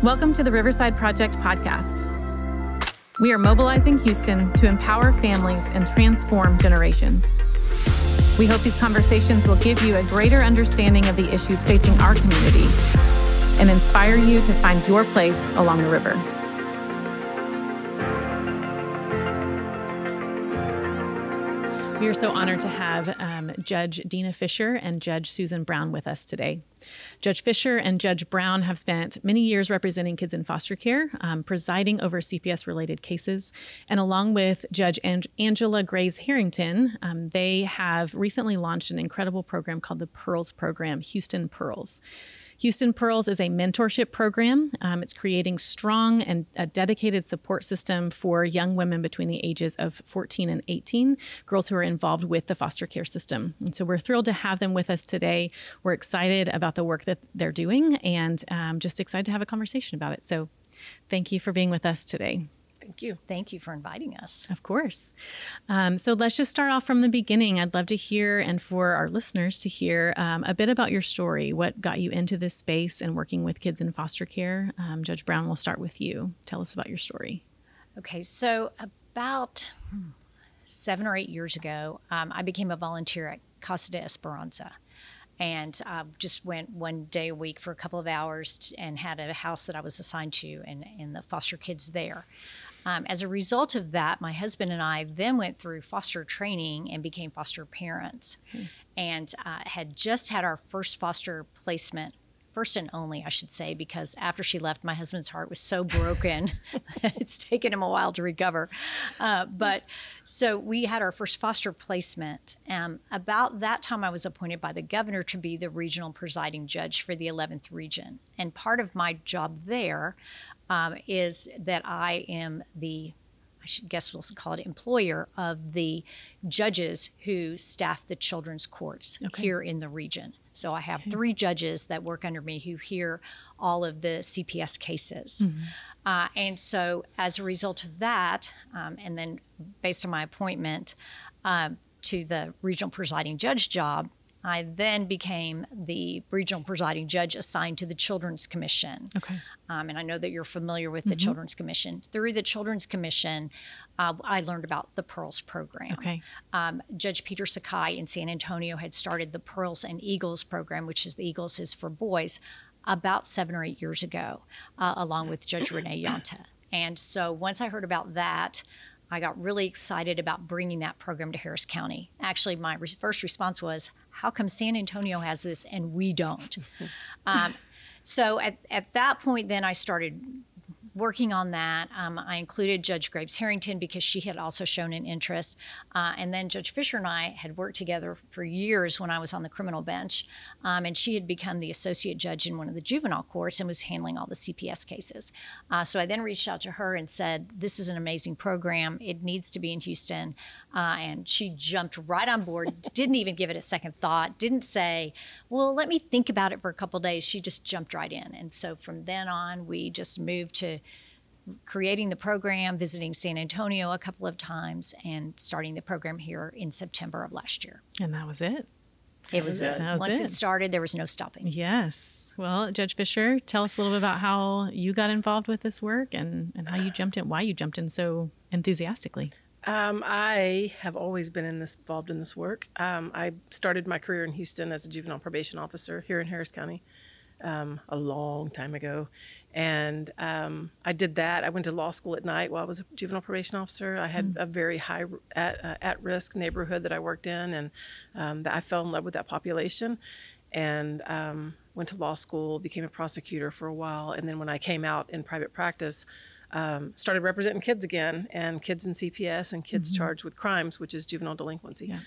Welcome to the Riverside Project podcast. We are mobilizing Houston to empower families and transform generations. We hope these conversations will give you a greater understanding of the issues facing our community and inspire you to find your place along the river. We are so honored to have um, Judge Dena Fisher and Judge Susan Brown with us today. Judge Fisher and Judge Brown have spent many years representing kids in foster care, um, presiding over CPS related cases. And along with Judge Ang- Angela Graves Harrington, um, they have recently launched an incredible program called the Pearls Program, Houston Pearls. Houston Pearls is a mentorship program. Um, it's creating strong and a dedicated support system for young women between the ages of 14 and 18, girls who are involved with the foster care system. And so we're thrilled to have them with us today. We're excited about the work that they're doing and um, just excited to have a conversation about it. So thank you for being with us today. Thank you. Thank you for inviting us. Of course. Um, so let's just start off from the beginning. I'd love to hear, and for our listeners to hear, um, a bit about your story. What got you into this space and working with kids in foster care? Um, Judge Brown, we'll start with you. Tell us about your story. Okay, so about seven or eight years ago, um, I became a volunteer at Casa de Esperanza and uh, just went one day a week for a couple of hours and had a house that I was assigned to and, and the foster kids there. Um, as a result of that, my husband and I then went through foster training and became foster parents, mm-hmm. and uh, had just had our first foster placement. First and only, I should say, because after she left, my husband's heart was so broken it's taken him a while to recover. Uh, but so we had our first foster placement. Um, about that time, I was appointed by the governor to be the regional presiding judge for the 11th region. And part of my job there um, is that I am the I should guess we'll call it employer of the judges who staff the children's courts okay. here in the region. So I have okay. three judges that work under me who hear all of the CPS cases. Mm-hmm. Uh, and so as a result of that, um, and then based on my appointment uh, to the regional presiding judge job, I then became the regional presiding judge assigned to the Children's Commission. Okay. Um, and I know that you're familiar with the mm-hmm. Children's Commission. Through the Children's Commission, uh, I learned about the Pearls program. Okay. Um, Judge Peter Sakai in San Antonio had started the Pearls and Eagles program, which is the Eagles is for boys, about seven or eight years ago, uh, along with Judge Renee Yanta. And so once I heard about that, I got really excited about bringing that program to Harris County. Actually, my re- first response was, How come San Antonio has this and we don't? um, so at, at that point, then I started working on that. Um, I included Judge Graves Harrington because she had also shown an interest. Uh, and then Judge Fisher and I had worked together for years when I was on the criminal bench. Um, and she had become the associate judge in one of the juvenile courts and was handling all the CPS cases. Uh, so I then reached out to her and said, This is an amazing program. It needs to be in Houston. Uh, and she jumped right on board, didn't even give it a second thought, didn't say, Well, let me think about it for a couple days. She just jumped right in. And so from then on, we just moved to creating the program, visiting San Antonio a couple of times, and starting the program here in September of last year. And that was it. It was, it. Was Once it. it started, there was no stopping. Yes. Well, Judge Fisher, tell us a little bit about how you got involved with this work and, and how you jumped in, why you jumped in so enthusiastically. Um, I have always been in this, involved in this work. Um, I started my career in Houston as a juvenile probation officer here in Harris County um, a long time ago. And um, I did that. I went to law school at night while I was a juvenile probation officer. I had mm. a very high at, uh, at risk neighborhood that I worked in, and um, I fell in love with that population. And um, went to law school, became a prosecutor for a while, and then when I came out in private practice, um, started representing kids again, and kids in CPS and kids mm-hmm. charged with crimes, which is juvenile delinquency. Yeah.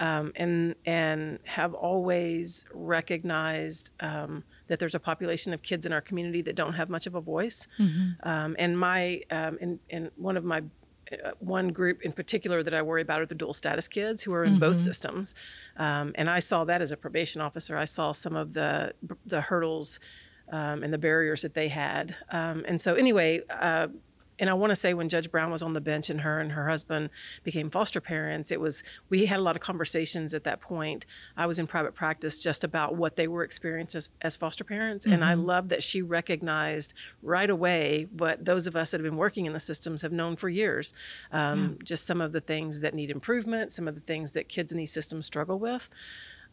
Um, and and have always recognized um, that there's a population of kids in our community that don't have much of a voice. Mm-hmm. Um, and my um, and, and one of my uh, one group in particular that I worry about are the dual status kids who are in mm-hmm. both systems. Um, and I saw that as a probation officer. I saw some of the the hurdles um, and the barriers that they had. Um, and so anyway. Uh, and I want to say when Judge Brown was on the bench and her and her husband became foster parents, it was we had a lot of conversations at that point. I was in private practice just about what they were experiencing as, as foster parents, and I love that she recognized right away what those of us that have been working in the systems have known for years. Um, Just some of the things that need improvement, some of the things that kids in these systems struggle with.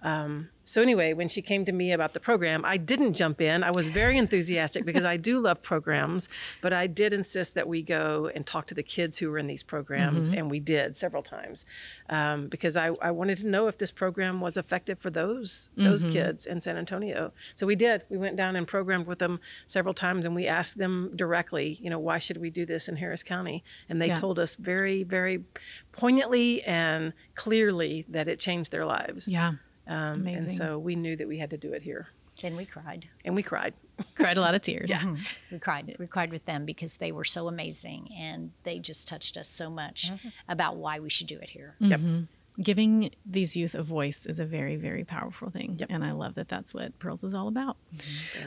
Um, so anyway, when she came to me about the program, I didn't jump in. I was very enthusiastic because I do love programs, but I did insist that we go and talk to the kids who were in these programs, and we did several times um, because I, I wanted to know if this program was effective for those those kids in San Antonio. So we did. We went down and programmed with them several times, and we asked them directly, you know, why should we do this in Harris County? And they Yeah. told us very, very poignantly and clearly that it changed their lives. Yeah. Um, and so we knew that we had to do it here. And we cried. And we cried. Cried a lot of tears. Yeah. We cried. We cried with them because they were so amazing and they just touched us so much about why we should do it here. Yep. Giving these youth a voice is a very, very powerful thing. Yep. And I love that that's what Pearls is all about.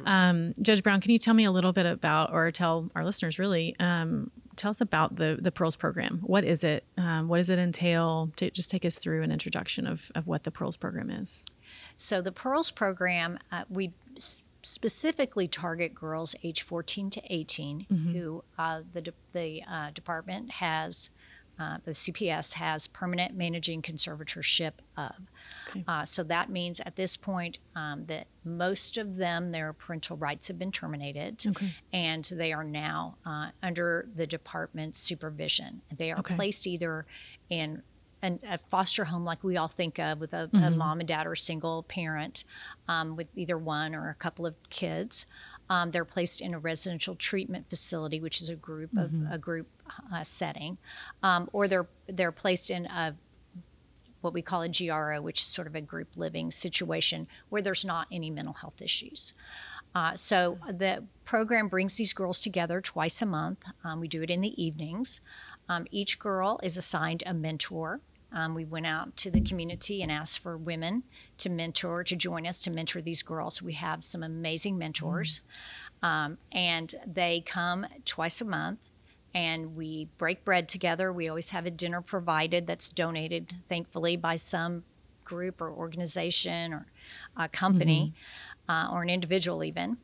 Um, Judge Brown, can you tell me a little bit about, or tell our listeners really, um, tell us about the, the Pearls program. What is it? Um, what does it entail? To just take us through an introduction of, of what the Pearls program is. So the Pearls program, uh, we s- specifically target girls age 14 to 18 who uh, the, de- the uh, department has, uh, the CPS has permanent managing conservatorship of. Okay. Uh, so that means at this point um, that most of them, their parental rights have been terminated Okay. and they are now uh, under the department's supervision. They are Okay. placed either in an, a foster home like we all think of with a, a mom and dad or a single parent um, with either one or a couple of kids. Um, they're placed in a residential treatment facility, which is a group of a group uh, setting, um, or they're they're placed in a what we call a GRO, which is sort of a group living situation where there's not any mental health issues. Uh, so the program brings these girls together twice a month. Um, we do it in the evenings. Um, each girl is assigned a mentor. Um, we went out to the community and asked for women to mentor, to join us to mentor these girls. We have some amazing mentors, um, and they come twice a month and we break bread together. We always have a dinner provided that's donated, thankfully, by some group or organization or a company uh, or an individual, even.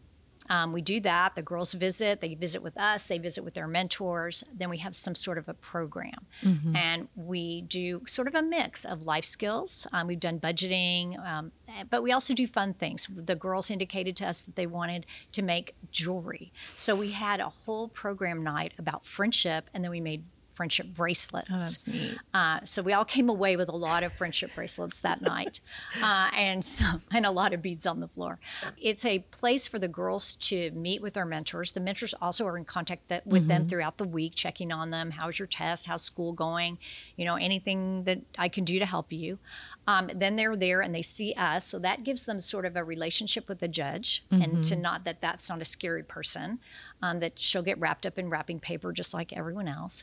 Um, we do that. The girls visit. They visit with us. They visit with their mentors. Then we have some sort of a program, and we do sort of a mix of life skills. Um, we've done budgeting, um, but we also do fun things. The girls indicated to us that they wanted to make jewelry, so we had a whole program night about friendship, and then we made friendship bracelets. Oh, that's neat. Uh, so we all came away with a lot of friendship bracelets that night, uh, and so, and a lot of beads on the floor. It's a place for the girls to meet with their mentors. The mentors also are in contact that, with them throughout the week, checking on them. How's your test? How's school going? You know, anything that I can do to help you. Um, then they're there and they see us, so that gives them sort of a relationship with the judge, and to not that that's not a scary person, um, that she'll get wrapped up in wrapping paper just like everyone else.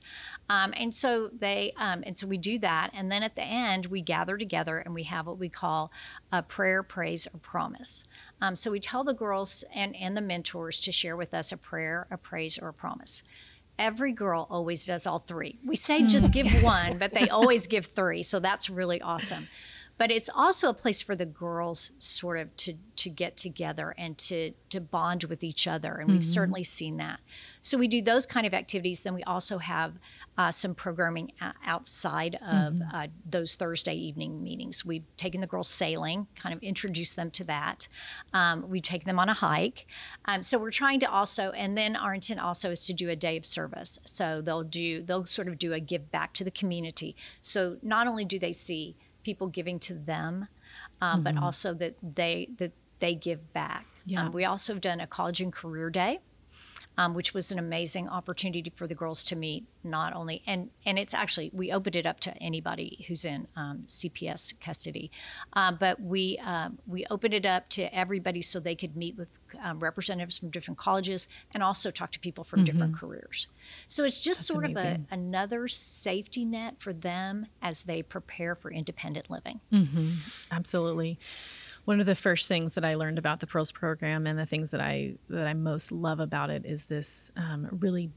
Um, and so they, um, and so we do that, and then at the end we gather together and we have what we call a prayer, praise, or promise. Um, so we tell the girls and and the mentors to share with us a prayer, a praise, or a promise. Every girl always does all three. We say hmm. just give one, but they always give three. So that's really awesome. But it's also a place for the girls sort of to to get together and to to bond with each other, and we've certainly seen that. So we do those kind of activities. Then we also have uh, some programming outside of uh, those Thursday evening meetings. We've taken the girls sailing, kind of introduced them to that. Um, we've taken them on a hike. Um, so we're trying to also, and then our intent also is to do a day of service. So they'll do, they'll sort of do a give back to the community. So not only do they see people giving to them, um, but also that they that they give back. Yeah. Um, we also have done a college and career day um, which was an amazing opportunity for the girls to meet not only and and it's actually we opened it up to anybody who's in um, CPS custody, uh, but we um, we opened it up to everybody so they could meet with um, representatives from different colleges and also talk to people from different careers. So it's just That's sort amazing. of a, another safety net for them as they prepare for independent living. Absolutely. One of the first things that I learned about the Pearls program and the things that I that I most love about it is this um, really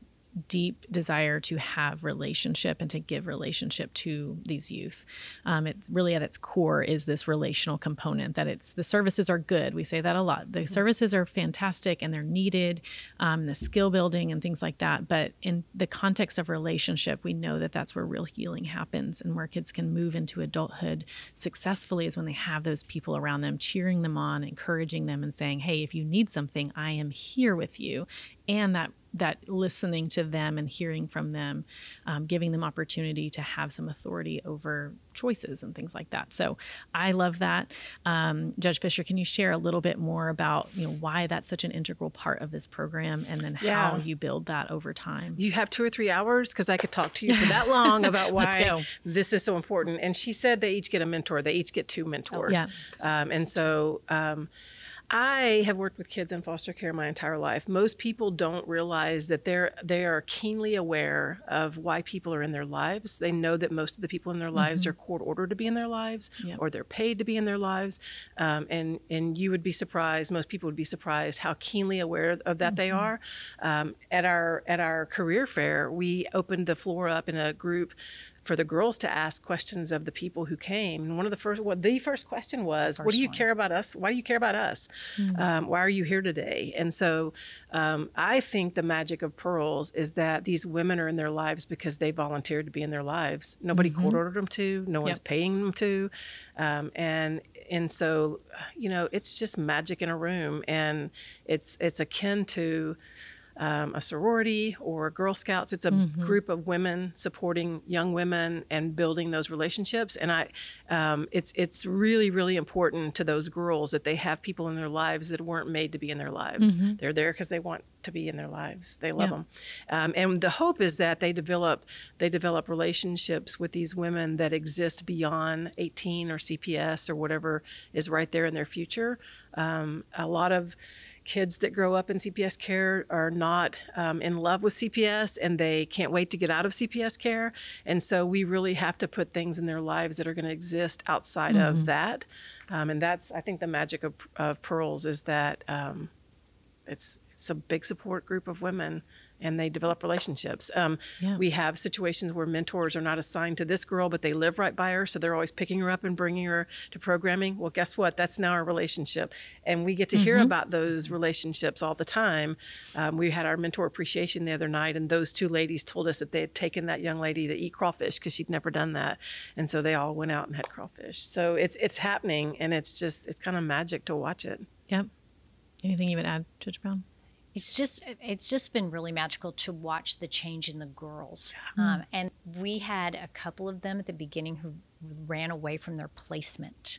deep desire to have relationship and to give relationship to these youth. Um, it's really at its core is this relational component that it's the services are good. We say that a lot. The services are fantastic and they're needed, um, the skill building and things like that. But in the context of relationship, we know that that's where real healing happens and where kids can move into adulthood successfully is when they have those people around them cheering them on, encouraging them, and saying, "Hey, if you need something, I am here with you," and that that listening to them and hearing from them, um, giving them opportunity to have some authority over choices and things like that. So I love that. Um, Judge Fisher, can you share a little bit more about you know why that's such an integral part of this program, and then Yeah. how you build that over time? You have two or three hours because I could talk to you for that long about why this is so important. And she said they each get a mentor. They each get two mentors. yeah. Um, and so um, I have worked with kids in foster care my entire life. Most people don't realize that they're they are keenly aware of why people are in their lives. They know that most of the people in their lives are court ordered to be in their lives, Yep. or they're paid to be in their lives. Um, and and you would be surprised. Most people would be surprised how keenly aware of that they are. Um, at our at our career fair, we opened the floor up in a group for the girls to ask questions of the people who came. And one of the first, well, the first question was, "What do you one. care about us? Why do you care about us? Um, why are you here today?" And so, um, I think the magic of Pearls is that these women are in their lives because they volunteered to be in their lives. Nobody court ordered them to. No one's Yep. paying them to, um, and and so, you know, it's just magic in a room, and it's it's akin to um, a sorority or Girl Scouts. It's a group of women supporting young women and building those relationships. And I, um, it's it's really really important to those girls that they have people in their lives that weren't made to be in their lives. They're there because they want to be in their lives. They love Yeah. them, um, and the hope is that they develop they develop relationships with these women that exist beyond 18 or CPS or whatever is right there in their future. Um, a lot of kids that grow up in CPS care are not um, in love with CPS and they can't wait to get out of CPS care. And so we really have to put things in their lives that are going to exist outside of that. Um, and that's, I think, the magic of, of Pearls is that um, it's it's a big support group of women and they develop relationships. Um, Yeah. We have situations where mentors are not assigned to this girl, but they live right by her, so they're always picking her up and bringing her to programming. Well, guess what? That's now our relationship, and we get to hear about those relationships all the time. Um, we had our mentor appreciation the other night, and those two ladies told us that they had taken that young lady to eat crawfish because she'd never done that, and so they all went out and had crawfish. So it's it's happening, and it's just it's kind of magic to watch it. Yep. Anything you would add, Judge Brown? It's just it's just been really magical to watch the change in the girls. Um, and we had a couple of them at the beginning who ran away from their placement.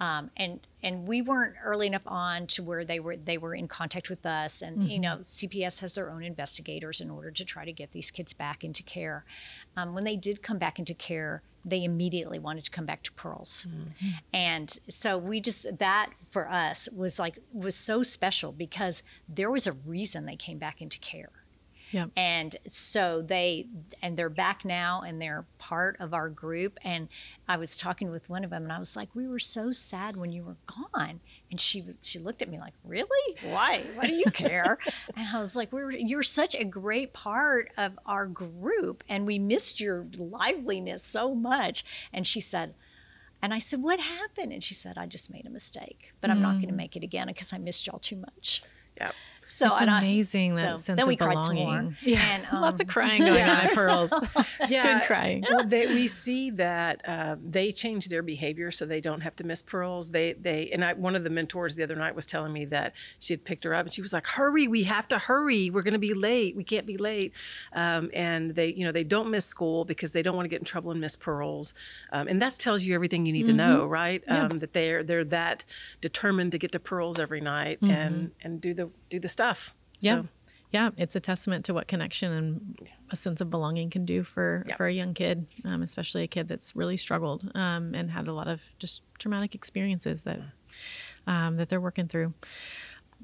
Um, and and we weren't early enough on to where they were they were in contact with us and you know CPS has their own investigators in order to try to get these kids back into care. Um, when they did come back into care, they immediately wanted to come back to Pearls, and so we just that for us was like was so special because there was a reason they came back into care. Yeah. And so they, and they're back now and they're part of our group. And I was talking with one of them and I was like, we were so sad when you were gone. And she was, she looked at me like, really? Why? Why do you care? and I was like, we were, you're such a great part of our group and we missed your liveliness so much. And she said, and I said, what happened? And she said, I just made a mistake, but I'm not going to mm. make it again because I missed y'all too much. Yeah. So It's and I- amazing, that so sense then of we cried some more. belonging. Yeah. And, um, Lots of crying going on at Pearls. Yeah, good crying. Well, they, we see that uh, they change their behavior so they don't have to miss pearls. They they and I, one of the mentors the other night was telling me that she had picked her up and she was like, "Hurry, we have to hurry. We're going to be late. We can't be late." Um, and they you know they don't miss school because they don't want to get in trouble and miss pearls. Um, and that tells you everything you need to know, right? Um, that they're they're that determined to get to pearls every night and and do the do the stuff. Yeah. So, Yeah, it's a testament to what connection and a sense of belonging can do for Yeah. for a young kid, um, especially a kid that's really struggled um, and had a lot of just traumatic experiences that um, that they're working through.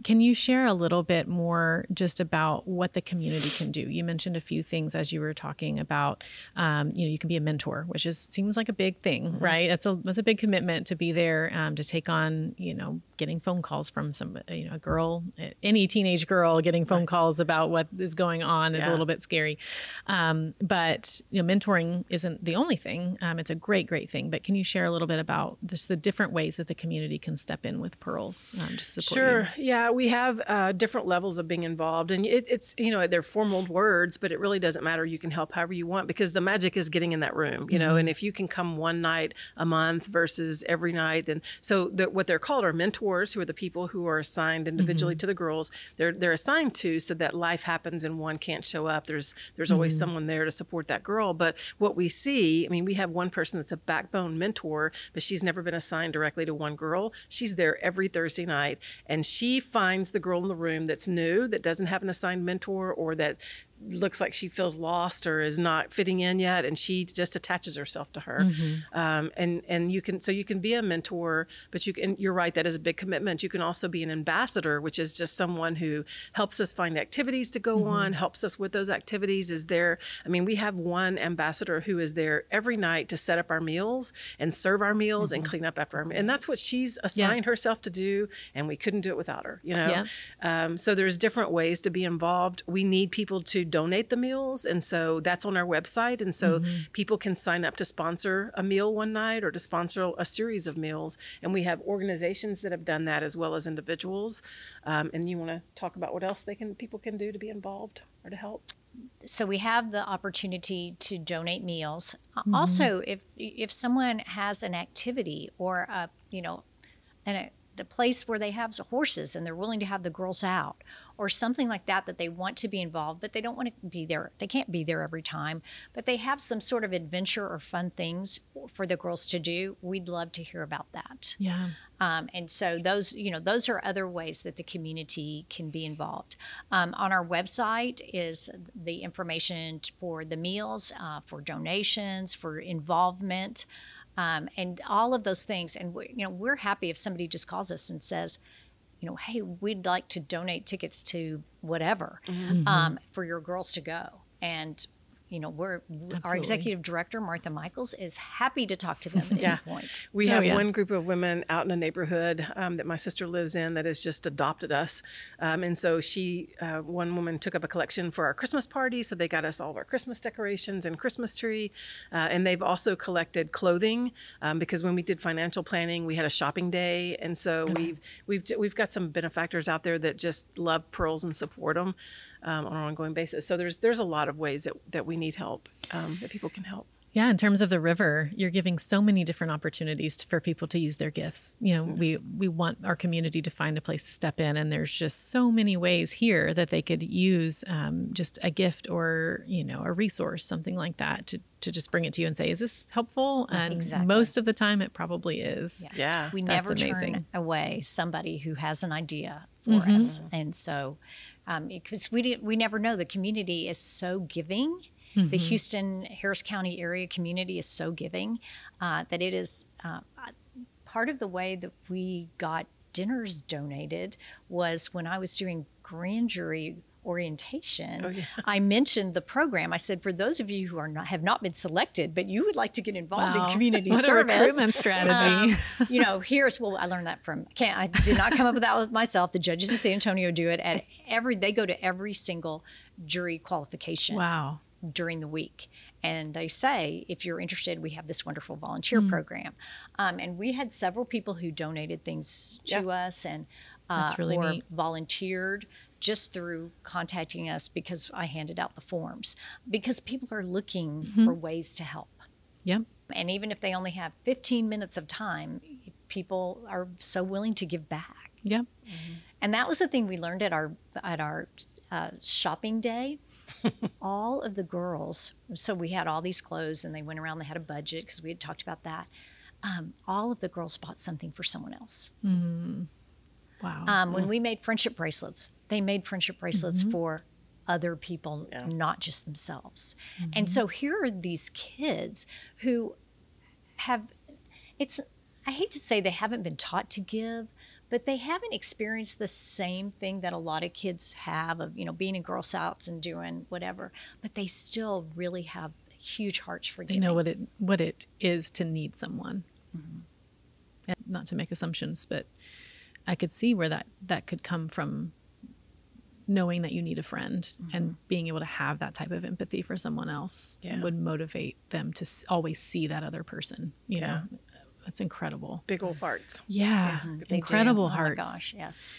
Can you share a little bit more just about what the community can do? You mentioned a few things as you were talking about. Um, you know, you can be a mentor, which is seems like a big thing, mm-hmm. right? That's a that's a big commitment to be there um, to take on. You know, getting phone calls from some you know a girl, any teenage girl getting phone right. calls about what is going on is a little bit scary. Um, but you know, mentoring isn't the only thing. Um, it's a great, great thing. But can you share a little bit about just the different ways that the community can step in with Pearls um, to support sure. You? Yeah, we have uh, different levels of being involved, and it, it's you know they're formal words, but it really doesn't matter. You can help however you want because the magic is getting in that room, you know. Mm-hmm. And if you can come one night a month versus every night, then so the, what they're called are mentors, who are the people who are assigned individually mm-hmm. to the girls. They're they're assigned to so that life happens and one can't show up. There's there's always mm-hmm. someone there to support that girl. But what we see, I mean, we have one person that's a backbone mentor, but she's never been assigned directly to one girl. She's there every Thursday night, and she finds the girl in the room that's new, that doesn't have an assigned mentor, or that looks like she feels lost or is not fitting in yet and she just attaches herself to her mm-hmm. um, and and you can so you can be a mentor but you can you're right that is a big commitment you can also be an ambassador which is just someone who helps us find activities to go mm-hmm. on helps us with those activities is there i mean we have one ambassador who is there every night to set up our meals and serve our meals mm-hmm. and clean up after our and that's what she's assigned yeah. herself to do and we couldn't do it without her you know yeah. um, so there's different ways to be involved we need people to donate the meals. And so that's on our website. And so mm-hmm. people can sign up to sponsor a meal one night or to sponsor a series of meals. And we have organizations that have done that as well as individuals. Um, and you want to talk about what else they can people can do to be involved or to help? so we have the opportunity to donate meals. Mm-hmm. Also, if if someone has an activity or a you know, and a, the place where they have horses and they're willing to have the girls out or something like that that they want to be involved but they don't want to be there they can't be there every time but they have some sort of adventure or fun things for the girls to do we'd love to hear about that yeah um, and so those you know those are other ways that the community can be involved um, on our website is the information for the meals uh, for donations for involvement um, and all of those things. And we, you know, we're happy if somebody just calls us and says, you know, hey, we'd like to donate tickets to whatever mm-hmm. um, for your girls to go. And you know, we're Absolutely. our executive director, Martha Michals, is happy to talk to them at yeah. any point. We oh, have yeah. one group of women out in a neighborhood um, that my sister lives in that has just adopted us. Um, and so she, uh, one woman took up a collection for our Christmas party. So they got us all of our Christmas decorations and Christmas tree. Uh, and they've also collected clothing um, because when we did financial planning, we had a shopping day. And so okay. we've, we've, we've got some benefactors out there that just love pearls and support them um, on an ongoing basis. So there's there's a lot of ways that, that we need help um, that people can help. Yeah, in terms of the river, you're giving so many different opportunities to, for people to use their gifts. You know, mm-hmm. we we want our community to find a place to step in, and there's just so many ways here that they could use um, just a gift or you know a resource, something like that, to to just bring it to you and say, "Is this helpful?" And exactly. most of the time, it probably is. Yes. Yeah, we never amazing. turn away somebody who has an idea for mm-hmm. us, and so because um, we didn't, we never know. The community is so giving. Mm-hmm. The Houston Harris County area community is so giving uh, that it is uh, part of the way that we got dinners donated was when I was doing grand jury orientation, oh, yeah. I mentioned the program. I said, for those of you who are not have not been selected, but you would like to get involved wow. in community what service, a recruitment strategy. Um, you know, here's well, I learned that from. Can't I did not come up with that with myself. The judges in San Antonio do it at every. They go to every single jury qualification. Wow. During the week, and they say if you're interested we have this wonderful volunteer mm. program um, and we had several people who donated things to yeah. us and uh, That's really or neat. volunteered just through contacting us because I handed out the forms because people are looking mm-hmm. for ways to help. Yep. And even if they only have 15 minutes of time, people are so willing to give back. Yep. Mm-hmm. And that was the thing we learned at our at our uh, shopping day. all of the girls, so we had all these clothes and they went around, they had a budget because we had talked about that. Um, all of the girls bought something for someone else. Mm-hmm. Wow. Um, when we made friendship bracelets, they made friendship bracelets mm-hmm. for other people, yeah. not just themselves. Mm-hmm. And so here are these kids who have, it's, I hate to say they haven't been taught to give, but they haven't experienced the same thing that a lot of kids have of you know being in Girl Scouts and doing whatever. But they still really have huge hearts for giving. They know what it what it is to need someone. And not to make assumptions, but I could see where that that could come from knowing that you need a friend and mm-hmm. being able to have that type of empathy for someone else Yeah. would motivate them to always see that other person, you know. That's incredible. Big old hearts Yeah, mm-hmm. do. incredible Oh my hearts. gosh, yes.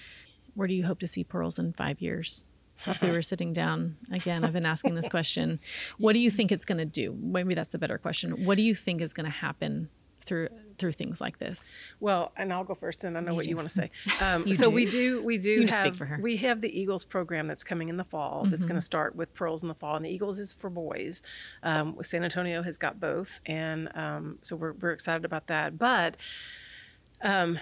Where do you hope to see pearls in five years? If we were sitting down again, I've been asking this question. What do you think it's going to do? Maybe that's the better question. What do you think is going to happen through through things like this? Well, and I'll go first, and I know what you want to say. Um, You so do. we do, we do You have, speak for her. we have the Eagles program that's coming in the fall. That's Mm-hmm. going to start with Pearls in the fall, and the Eagles is for boys. Um, San Antonio has got both, and um, so we're we're excited about that. But um,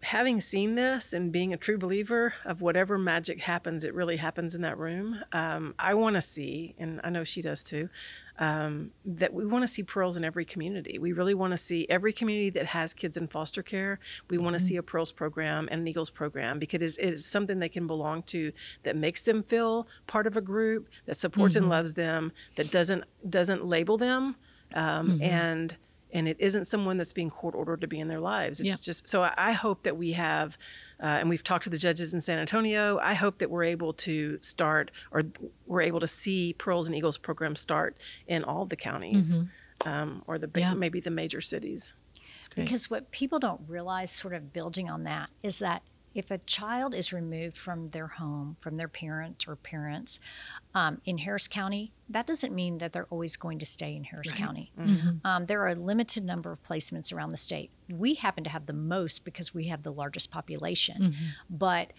having seen this and being a true believer of whatever magic happens, it really happens in that room. Um, I want to see, and I know she does too, um, that we want to see pearls in every community. We really want to see every community that has kids in foster care. We want to see a pearls program and an Eagles program because it is, it is something they can belong to that makes them feel part of a group that supports and loves them, that doesn't doesn't label them, um, and and it isn't someone that's being court ordered to be in their lives. It's Yep. just so I, I hope that we have, uh, and we've talked to the judges in San Antonio. I hope that we're able to start, or we're able to see Pearls and Eagles program start in all the counties, um, or the Yeah. maybe the major cities. Because what people don't realize, sort of building on that, is that if a child is removed from their home, from their parent or parents um, in Harris County, that doesn't mean that they're always going to stay in Harris County. Um, there are a limited number of placements around the state. We happen to have the most because we have the largest population, but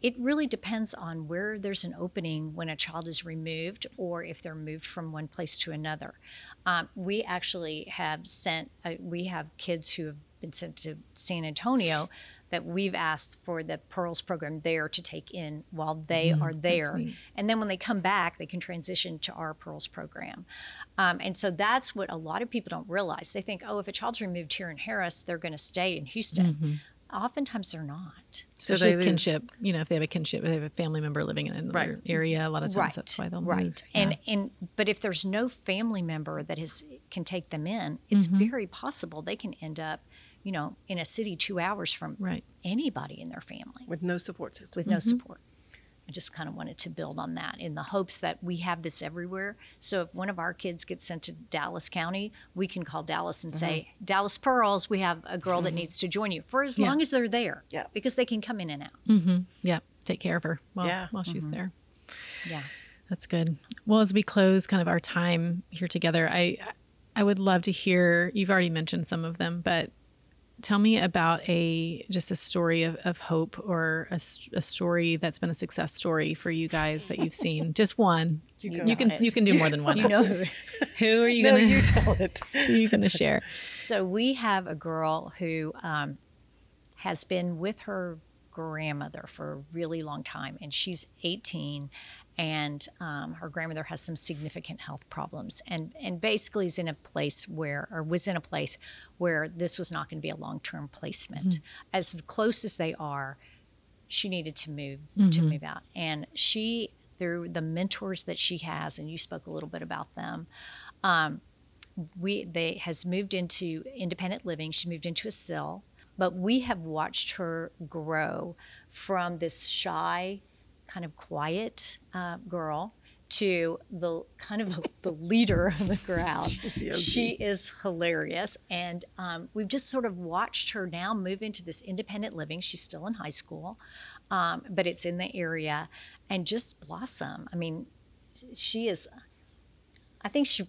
it really depends on where there's an opening when a child is removed or if they're moved from one place to another. Um, we actually have sent, uh, we have kids who have been sent to San Antonio that we've asked for the Pearls program there to take in while they are there. And then when they come back, they can transition to our Pearls program. Um, and so that's what a lot of people don't realize. They think, oh, if a child's removed here in Harris, they're going to stay in Houston. Oftentimes they're not. So Especially they if kinship, you know, if they have a kinship, if they have a family member living in another Right. area, a lot of times that's why they'll right. move. And Yeah. and but if there's no family member that is can take them in, it's Mm-hmm. very possible they can end up, you know, in a city two hours from Right. anybody in their family with no support system. with no mm-hmm. support. I just kind of wanted to build on that in the hopes that we have this everywhere. So if one of our kids gets sent to Dallas County, we can call Dallas and say, mm-hmm. Dallas Pearls, we have a girl that mm-hmm. needs to join you for as Yeah. long as they're there. Yeah. Because they can come in and out. Mm-hmm. yeah, take care of her while, Yeah. while she's there. Yeah. That's good. Well, as we close kind of our time here together, I I would love to hear. You've already mentioned some of them, but tell me about a just a story of, of hope or a story that's been a success story for you guys that you've seen. Just one. You You. You can it. you can do more than one. You know who. who are you no, gonna you tell it. who are you gonna share? So we have a girl who um, has been with her grandmother for a really long time, and she's 18, and um, her grandmother has some significant health problems, and and basically is in a place where, or was in a place where this was not going to be a long term placement. Mm-hmm. As close as they are, she needed to move to mm-hmm. move out, and she through the mentors that she has, and you spoke a little bit about them um, we they has moved into independent living. She moved into a cell, but we have watched her grow from this shy, kind of quiet uh, girl to the kind of the leader of the crowd. she is hilarious, and um, we've just sort of watched her now move into this independent living. She's still in high school, um, but it's in the area, and just blossom. I mean, she is. I think she.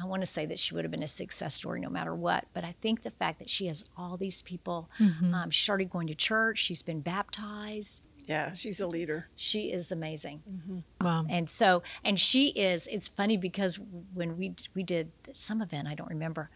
I want to say that she would have been a success story no matter what, but I think the fact that she has all these people, um, she started going to church, she's been baptized. Yeah, she's a leader. She is amazing. Mm-hmm. Wow. And so, and she is, it's funny because when we, we did some event, I don't remember,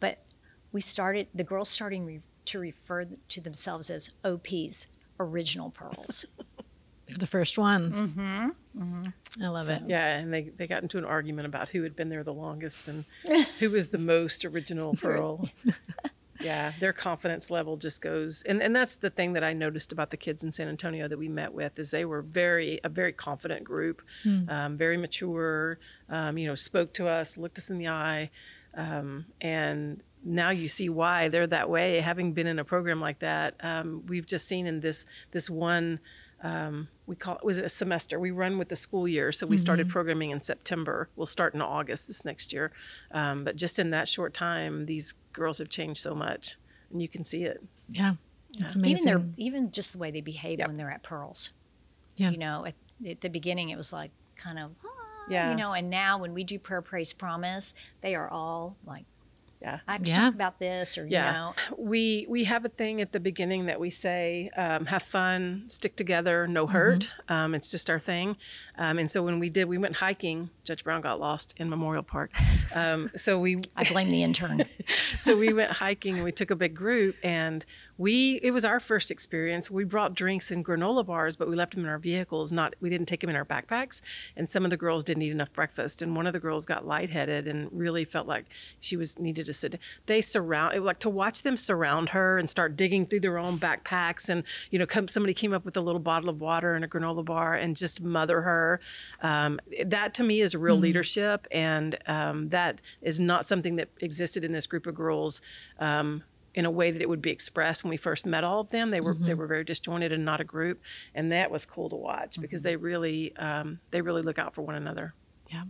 but we started, the girls starting re, to refer to themselves as OPs, original pearls. They're the first ones. Mm-hmm, mm-hmm. I love it. Yeah, and they, they got into an argument about who had been there the longest and who was the most original pearl. yeah, their confidence level just goes, and, and that's the thing that I noticed about the kids in San Antonio that we met with is they were very a very confident group, um, very mature. Um, you know, spoke to us, looked us in the eye, um, and now you see why they're that way. Having been in a program like that, um, we've just seen in this this one. Um, we call it was it a semester. We run with the school year, so we started programming in September. We'll start in August this next year, um, but just in that short time, these girls have changed so much, and you can see it. Yeah. It's even amazing. their even just the way they behave Yep. when they're at pearls Yeah. you know at, at the beginning it was like kind of "Ah," Yeah. you know and now when we do prayer praise promise they are all like Yeah. i have to Yeah. talk about this or Yeah. you know we we have a thing at the beginning that we say um, have fun stick together no hurt um, it's just our thing um, and so when we did we went hiking. Judge brown got lost in memorial park. Um, so we i blame the intern. So we went hiking and we took a big group and we it was our first experience. We brought drinks and granola bars but we left them in our vehicles not we didn't take them in our backpacks. And some of the girls didn't eat enough breakfast and one of the girls got lightheaded and really felt like she was needed to sit they surround it, like to watch them surround her and start digging through their own backpacks and you know come, somebody came up with a little bottle of water and a granola bar and just mother her um, that to me is real leadership and um, that is not something that existed in this group of girls um, in a way that it would be expressed when we first met all of them. They were they were very disjointed and not a group, and that was cool to watch because they really um, they really look out for one another. yeah.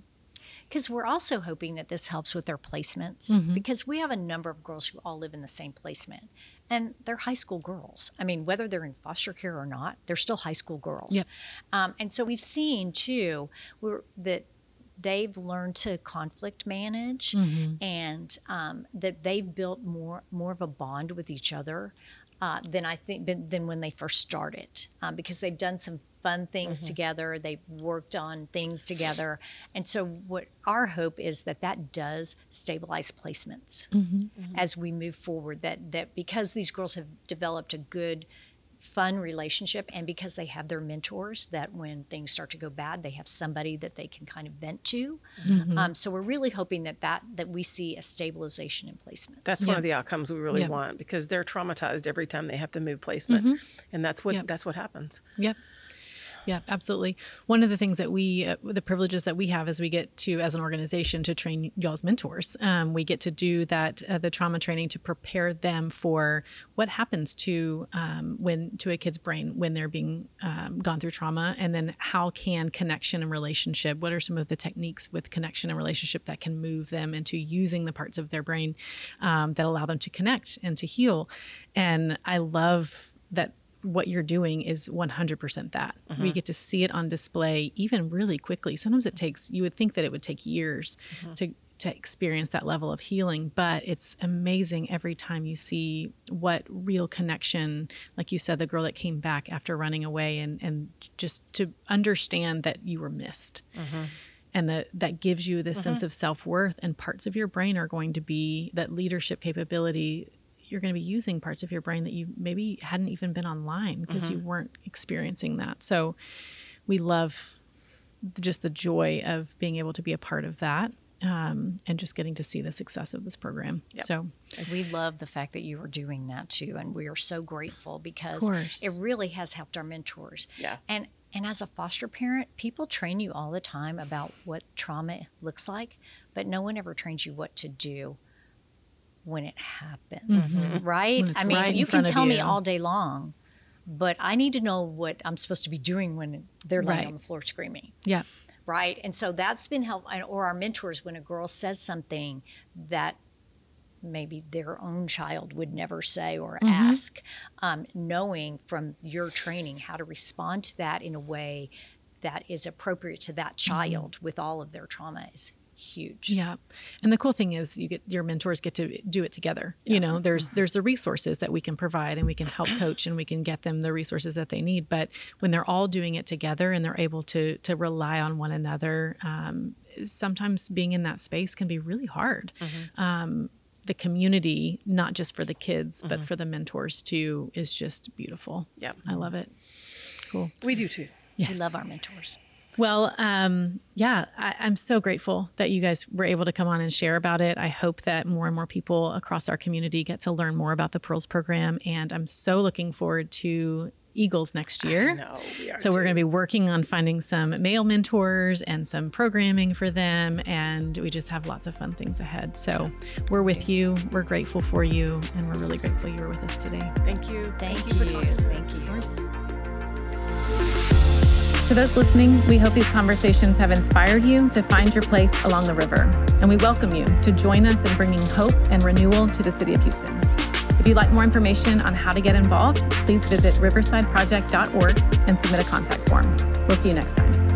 because we're also hoping that this helps with their placements because we have a number of girls who all live in the same placement and they're high school girls. I mean whether they're in foster care or not they're still high school girls. Yep. um, and so we've seen too we're, that they've learned to conflict manage and um, that they've built more more of a bond with each other uh, than I think than, than when they first started um, because they've done some fun things mm-hmm. together. They've worked on things together, and so what our hope is that that does stabilize placements mm-hmm. as we move forward. That that because these girls have developed a good fun relationship and because they have their mentors that when things start to go bad they have somebody that they can kind of vent to mm-hmm. um, so we're really hoping that that that we see a stabilization in placement That's Yeah. one of the outcomes we really Yeah. want because they're traumatized every time they have to move placement, and that's what Yep. that's what happens. Yep. Yeah, absolutely. One of the things that we, uh, the privileges that we have is we get to, as an organization, to train y'all's mentors. Um, we get to do that, uh, the trauma training to prepare them for what happens to um, when to a kid's brain when they're being um, gone through trauma, and then how can connection and relationship. What are some of the techniques with connection and relationship that can move them into using the parts of their brain um, that allow them to connect and to heal? And I love that what you're doing is 100% that. We mm-hmm. get to see it on display even really quickly. Sometimes it takes you would think that it would take years mm-hmm. to to experience that level of healing, but it's amazing every time you see what real connection, like you said the girl that came back after running away and and just to understand that you were missed. Mm-hmm. And that that gives you this sense of self-worth and parts of your brain are going to be that leadership capability you're going to be using parts of your brain that you maybe hadn't even been online because you weren't experiencing that. So we love just the joy of being able to be a part of that um, and just getting to see the success of this program. So we love the fact that you are doing that too and we are so grateful because it really has helped our mentors Yeah. and and as a foster parent people train you all the time about what trauma looks like but no one ever trains you what to do when it happens right Mm-hmm. It's i mean right you can tell me all day long but i need to know what i'm supposed to be doing when they're laying Right. on the floor screaming yeah, right? And so that's been helpful. Or our mentors, when a girl says something that maybe their own child would never say or ask, um, knowing from your training how to respond to that in a way that is appropriate to that child with all of their trauma is huge. yeah. And the cool thing is you get your mentors get to do it together. You know, there's there's the resources that we can provide and we can help coach and we can get them the resources that they need. But when they're all doing it together and they're able to to rely on one another, um, sometimes being in that space can be really hard. Um, the community, not just for the kids, but for the mentors too, is just beautiful. Yeah. I love it. Cool. We do too. Yes. We love our mentors. Well, um, yeah, I, I'm so grateful that you guys were able to come on and share about it. I hope that more and more people across our community get to learn more about the Pearls program. And I'm so looking forward to Eagles next year. know, we are so we're going to be working on finding some male mentors and some programming for them. And we just have lots of fun things ahead. So we're with you. We're grateful for you. And we're really grateful you were with us today. Thank you. Thank, you for you. talking to Thank us. you. To those listening, we hope these conversations have inspired you to find your place along the river. And we welcome you to join us in bringing hope and renewal to the city of Houston. If you'd like more information on how to get involved, please visit riversideproject.org and submit a contact form. We'll see you next time.